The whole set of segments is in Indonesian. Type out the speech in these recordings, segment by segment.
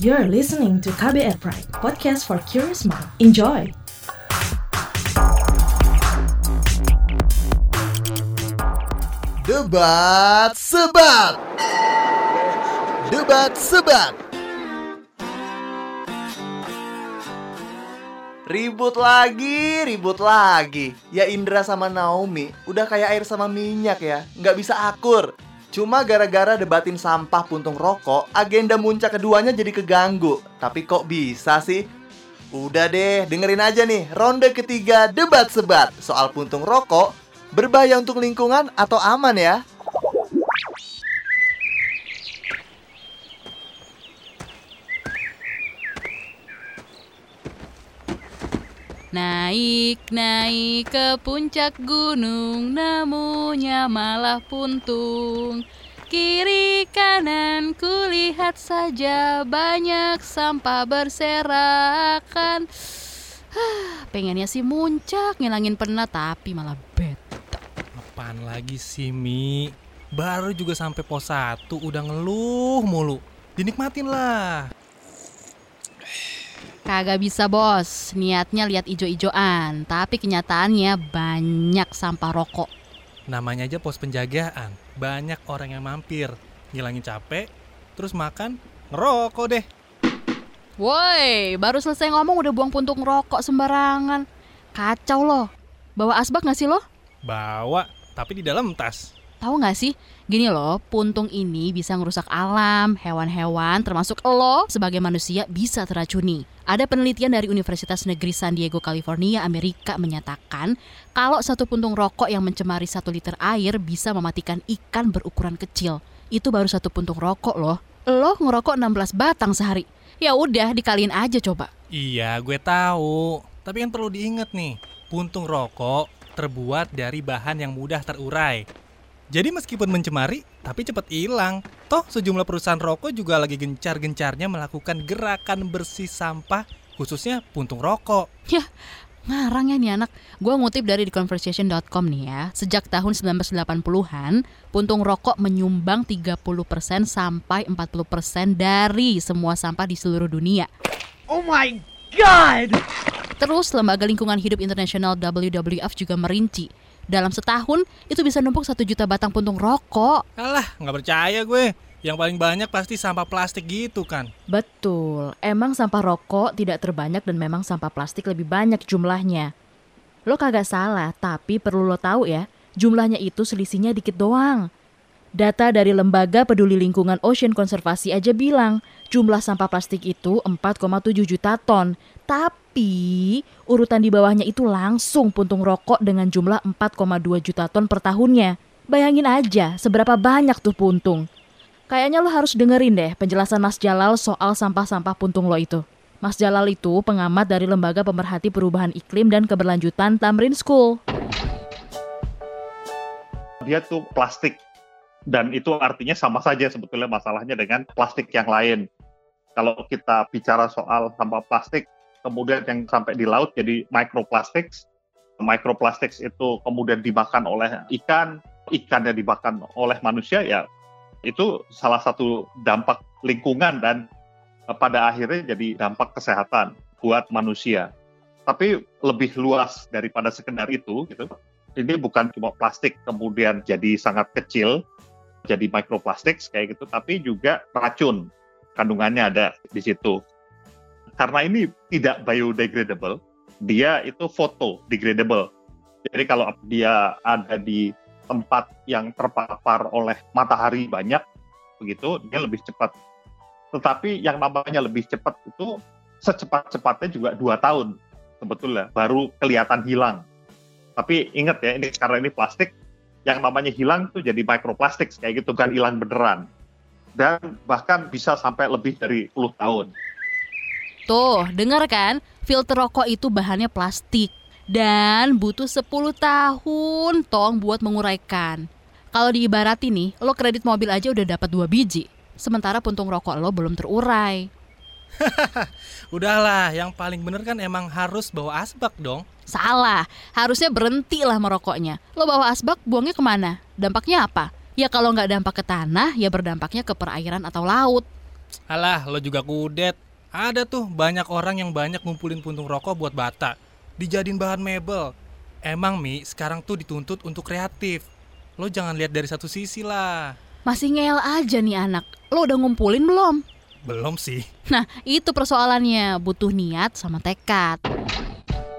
You're listening to KBR Pride, podcast for curious mind. Enjoy! Debat sebat. Debat sebat. Ribut lagi, ribut lagi. Ya Indra sama Naomi udah kayak air sama minyak ya, nggak bisa akur. Cuma gara-gara debatin sampah puntung rokok, agenda muncak keduanya jadi keganggu. Tapi kok bisa sih? Udah deh, dengerin aja nih ronde ketiga debat sebat soal puntung rokok berbahaya untuk lingkungan atau aman ya? Naik, naik ke puncak gunung, namunya malah puntung. Kiri kanan kulihat saja banyak sampah berserakan. Pengennya sih muncak ngilangin penat tapi malah bed. Apaan lagi sih Mi? Baru juga sampai pos 1 udah ngeluh mulu. Dinikmatin lah. Kagak bisa bos, niatnya lihat ijo-ijoan, tapi kenyataannya banyak sampah rokok. Namanya aja pos penjagaan. Banyak orang yang mampir. Ngilangin capek, terus makan, ngerokok deh. Woi, baru selesai ngomong udah buang puntung rokok sembarangan. Kacau loh. Bawa asbak gak sih lo? Bawa, tapi di dalam tas. Tahu nggak sih? Gini loh, puntung ini bisa ngerusak alam, hewan-hewan, termasuk lo sebagai manusia bisa teracuni. Ada penelitian dari Universitas Negeri San Diego, California, Amerika menyatakan kalau satu puntung rokok yang mencemari satu liter air bisa mematikan ikan berukuran kecil. Itu baru satu puntung rokok loh. Lo ngerokok 16 batang sehari. Ya udah, dikaliin aja coba. Iya, gue tahu. Tapi kan perlu diingat nih, puntung rokok terbuat dari bahan yang mudah terurai. Jadi meskipun mencemari, tapi cepat hilang. Toh sejumlah perusahaan rokok juga lagi gencar-gencarnya melakukan gerakan bersih sampah, khususnya puntung rokok. Ya, ngarang ya nih anak. Gue ngutip dari theconversation.com nih ya. Sejak tahun 1980-an, puntung rokok menyumbang 30% sampai 40% dari semua sampah di seluruh dunia. Oh my god! Terus, Lembaga Lingkungan Hidup Internasional WWF juga merinci dalam setahun itu bisa numpuk satu juta batang puntung rokok. Alah, nggak percaya gue. Yang paling banyak pasti sampah plastik gitu kan. Betul, emang sampah rokok tidak terbanyak dan memang sampah plastik lebih banyak jumlahnya. Lo kagak salah, tapi perlu lo tahu ya, jumlahnya itu selisihnya dikit doang. Data dari Lembaga Peduli Lingkungan Ocean Konservasi aja bilang jumlah sampah plastik itu 4,7 juta ton. Tapi urutan di bawahnya itu langsung puntung rokok dengan jumlah 4,2 juta ton per tahunnya. Bayangin aja seberapa banyak tuh puntung. Kayaknya lo harus dengerin deh penjelasan Mas Jalal soal sampah-sampah puntung lo itu. Mas Jalal itu pengamat dari Lembaga Pemerhati Perubahan Iklim dan Keberlanjutan Tamrin School. Dia tuh plastik dan itu artinya sama saja sebetulnya masalahnya dengan plastik yang lain. Kalau kita bicara soal sampah plastik, kemudian yang sampai di laut jadi microplastics. Microplastics itu kemudian dimakan oleh ikan, ikannya dimakan oleh manusia ya itu salah satu dampak lingkungan dan pada akhirnya jadi dampak kesehatan buat manusia. Tapi lebih luas daripada sekedar itu gitu. Ini bukan cuma plastik kemudian jadi sangat kecil, jadi microplastik kayak gitu, tapi juga racun kandungannya ada di situ. Karena ini tidak biodegradable, dia itu foto degradable. Jadi kalau dia ada di tempat yang terpapar oleh matahari banyak, begitu dia lebih cepat. Tetapi yang namanya lebih cepat itu secepat-cepatnya juga dua tahun sebetulnya baru kelihatan hilang. Tapi ingat ya ini karena ini plastik yang namanya hilang tuh jadi microplastik kayak gitu kan hilang beneran dan bahkan bisa sampai lebih dari 10 tahun. Tuh, dengar kan? Filter rokok itu bahannya plastik dan butuh 10 tahun tong buat menguraikan. Kalau diibarati nih, lo kredit mobil aja udah dapat dua biji, sementara puntung rokok lo belum terurai. Udahlah, yang paling bener kan emang harus bawa asbak dong. Salah, harusnya berhenti lah merokoknya. Lo bawa asbak, buangnya ke mana? Dampaknya apa? Ya kalau nggak dampak ke tanah, ya berdampaknya ke perairan atau laut. Alah, lo juga kudet. Ada tuh banyak orang yang banyak ngumpulin puntung rokok buat bata. Dijadiin bahan mebel. Emang Mi, sekarang tuh dituntut untuk kreatif. Lo jangan lihat dari satu sisi lah. Masih ngel aja nih anak. Lo udah ngumpulin belum? Belum sih. Nah, itu persoalannya. Butuh niat sama tekad.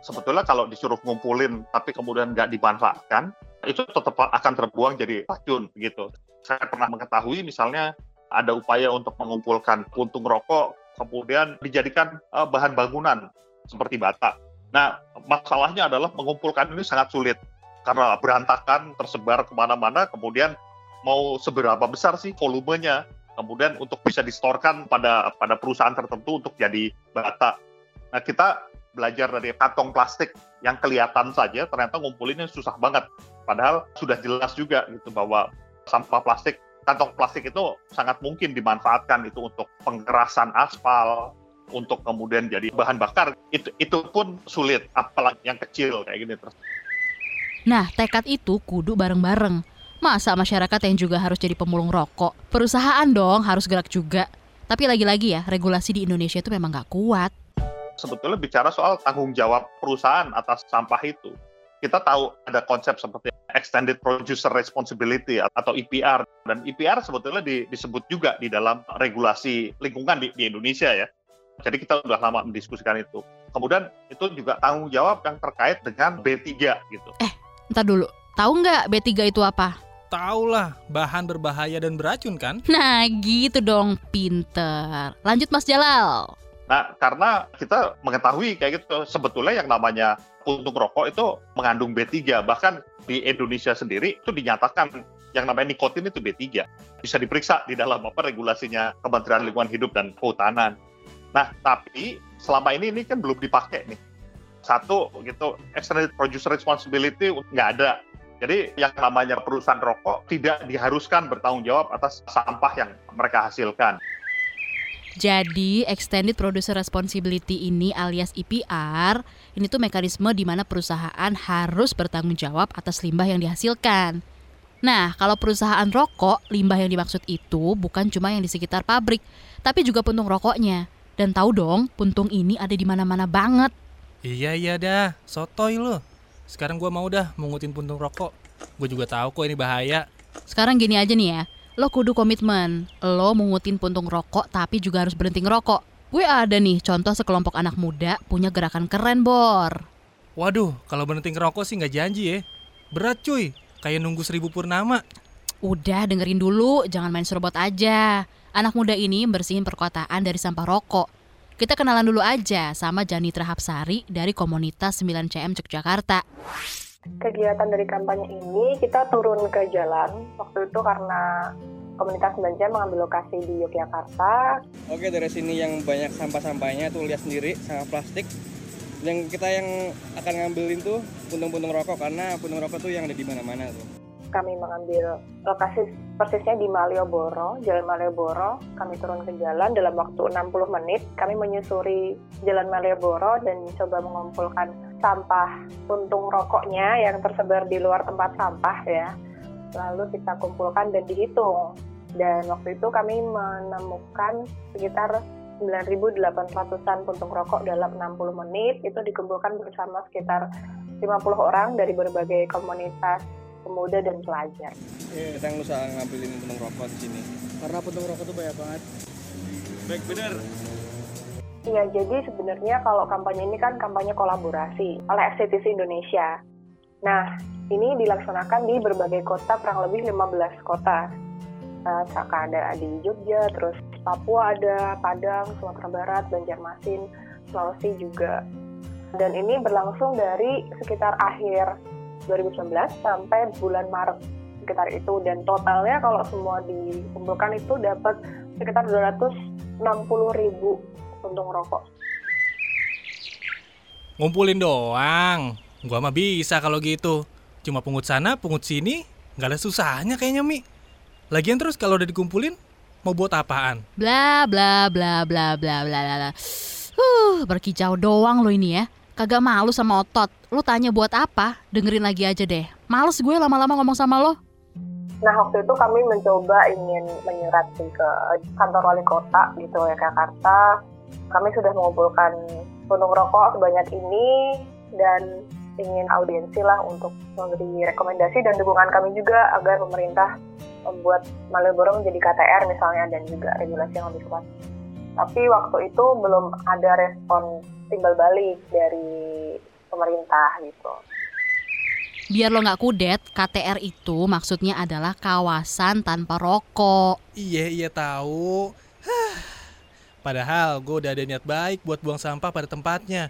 sebetulnya kalau disuruh ngumpulin tapi kemudian nggak dimanfaatkan, itu tetap akan terbuang jadi racun gitu. Saya pernah mengetahui misalnya ada upaya untuk mengumpulkan puntung rokok kemudian dijadikan eh, bahan bangunan seperti bata. Nah, masalahnya adalah mengumpulkan ini sangat sulit karena berantakan, tersebar ke mana-mana, kemudian mau seberapa besar sih volumenya, kemudian untuk bisa distorkan pada pada perusahaan tertentu untuk jadi bata. Nah, kita belajar dari kantong plastik yang kelihatan saja ternyata ngumpulinnya susah banget. Padahal sudah jelas juga gitu bahwa sampah plastik, kantong plastik itu sangat mungkin dimanfaatkan itu untuk pengerasan aspal, untuk kemudian jadi bahan bakar. Itu itu pun sulit, apalagi yang kecil kayak gini terus. Nah, tekad itu kudu bareng-bareng. Masa masyarakat yang juga harus jadi pemulung rokok? Perusahaan dong harus gerak juga. Tapi lagi-lagi ya, regulasi di Indonesia itu memang nggak kuat. sebetulnya bicara soal tanggung jawab perusahaan atas sampah itu. Kita tahu ada konsep seperti Extended Producer Responsibility atau EPR. Dan EPR sebetulnya di- disebut juga di dalam regulasi lingkungan di, di Indonesia ya. Jadi kita sudah lama mendiskusikan itu. Kemudian itu juga tanggung jawab yang terkait dengan B3 gitu. Ntar dulu, tahu nggak B3 itu apa? Tahu lah, bahan berbahaya dan beracun kan? Nah, gitu dong, pinter. Lanjut Mas Jalal. Nah, karena kita mengetahui kayak gitu, sebetulnya yang namanya puntung rokok itu mengandung B3. Bahkan di Indonesia sendiri itu dinyatakan yang namanya nikotin itu B3. Bisa diperiksa di dalam apa regulasinya Kementerian Lingkungan Hidup dan Kehutanan. Nah, tapi selama ini ini kan belum dipakai nih. Satu gitu, extended producer responsibility nggak ada. Jadi yang namanya perusahaan rokok tidak diharuskan bertanggung jawab atas sampah yang mereka hasilkan. Jadi, Extended Producer Responsibility ini alias EPR, ini tuh mekanisme di mana perusahaan harus bertanggung jawab atas limbah yang dihasilkan. Nah, kalau perusahaan rokok, limbah yang dimaksud itu bukan cuma yang di sekitar pabrik, tapi juga puntung rokoknya. Dan tahu dong, puntung ini ada di mana-mana banget. Iya iya dah, sotoy lo. Sekarang gua mau dah mengutin puntung rokok. Gue juga tahu kok ini bahaya. Sekarang gini aja nih ya, lo kudu komitmen. Lo mengutin puntung rokok tapi juga harus berhenti ngerokok. Gue ada nih contoh sekelompok anak muda punya gerakan keren, Bor. Waduh, kalau berhenti ngerokok sih nggak janji ya. Berat cuy, kayak nunggu seribu purnama. Udah dengerin dulu, jangan main serobot aja. Anak muda ini bersihin perkotaan dari sampah rokok. Kita kenalan dulu aja sama Janitra Hapsari dari komunitas 9CM Yogyakarta. Kegiatan dari kampanye ini kita turun ke jalan waktu itu karena komunitas Banjar mengambil lokasi di Yogyakarta Oke dari sini yang banyak sampah-sampahnya tuh lihat sendiri sampah plastik. Yang kita yang akan ngambilin tuh puntung-puntung rokok karena puntung rokok tuh yang ada di mana-mana tuh. Kami mengambil lokasi persisnya di Malioboro, Jalan Malioboro. Kami turun ke jalan dalam waktu 60 menit. Kami menyusuri Jalan Malioboro dan coba mengumpulkan sampah puntung rokoknya yang tersebar di luar tempat sampah ya. Lalu kita kumpulkan dan dihitung. Dan waktu itu kami menemukan sekitar 9.800-an puntung rokok dalam 60 menit. Itu dikumpulkan bersama sekitar 50 orang dari berbagai komunitas pemuda dan pelajar. Kita yang usaha ngambilin puntung rokok di sini. Karena puntung rokok tuh banyak banget. Baik benar. Iya, jadi sebenarnya kalau kampanye ini kan kampanye kolaborasi oleh FCTC Indonesia. Nah, ini dilaksanakan di berbagai kota, kurang lebih 15 kota. Uh, ada di Jogja, terus Papua ada, Padang, Sumatera Barat, Banjarmasin, Sulawesi juga. Dan ini berlangsung dari sekitar akhir 2019 sampai bulan Maret sekitar itu dan totalnya kalau semua dikumpulkan itu dapat sekitar 260 ribu puntung rokok. Ngumpulin doang. Gua mah bisa kalau gitu. Cuma pungut sana, pungut sini, nggak ada susahnya kayaknya Mi. Lagian terus kalau udah dikumpulin, mau buat apaan? Bla bla bla bla bla bla bla. bla. Huh, berkicau doang lo ini ya. Kagak malu sama otot. Lu tanya buat apa? Dengerin lagi aja deh. Males gue lama-lama ngomong sama lo. Nah waktu itu kami mencoba ingin menyurat ke kantor wali kota gitu ya Jakarta. Kami sudah mengumpulkan puntung rokok sebanyak ini dan ingin audiensi lah untuk memberi rekomendasi dan dukungan kami juga agar pemerintah membuat Malioboro menjadi KTR misalnya dan juga regulasi yang lebih kuat. Tapi waktu itu belum ada respon timbal balik dari pemerintah gitu. Biar lo nggak kudet, KTR itu maksudnya adalah kawasan tanpa rokok. Iya, iya tahu. Padahal gue udah ada niat baik buat buang sampah pada tempatnya.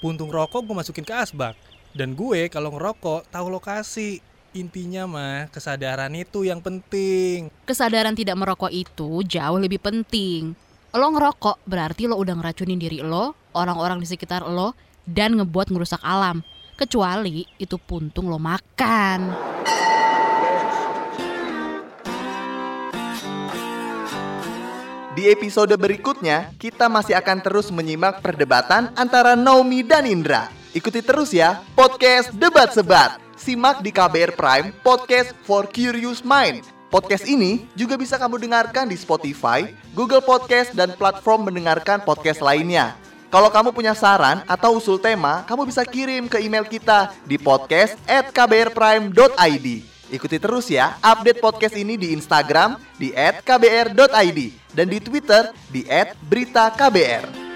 Puntung rokok gue masukin ke asbak. Dan gue kalau ngerokok tahu lokasi. Intinya mah kesadaran itu yang penting. Kesadaran tidak merokok itu jauh lebih penting. Lo ngerokok berarti lo udah ngeracunin diri lo, orang-orang di sekitar lo, dan ngebuat ngerusak alam. Kecuali itu puntung lo makan. Di episode berikutnya, kita masih akan terus menyimak perdebatan antara Naomi dan Indra. Ikuti terus ya, podcast Debat Sebat. Simak di KBR Prime, podcast for curious mind. Podcast ini juga bisa kamu dengarkan di Spotify, Google Podcast, dan platform mendengarkan podcast lainnya. Kalau kamu punya saran atau usul tema, kamu bisa kirim ke email kita di podcast at. Ikuti terus ya update podcast ini di Instagram di @kbr.id dan di Twitter di @beritaKBR.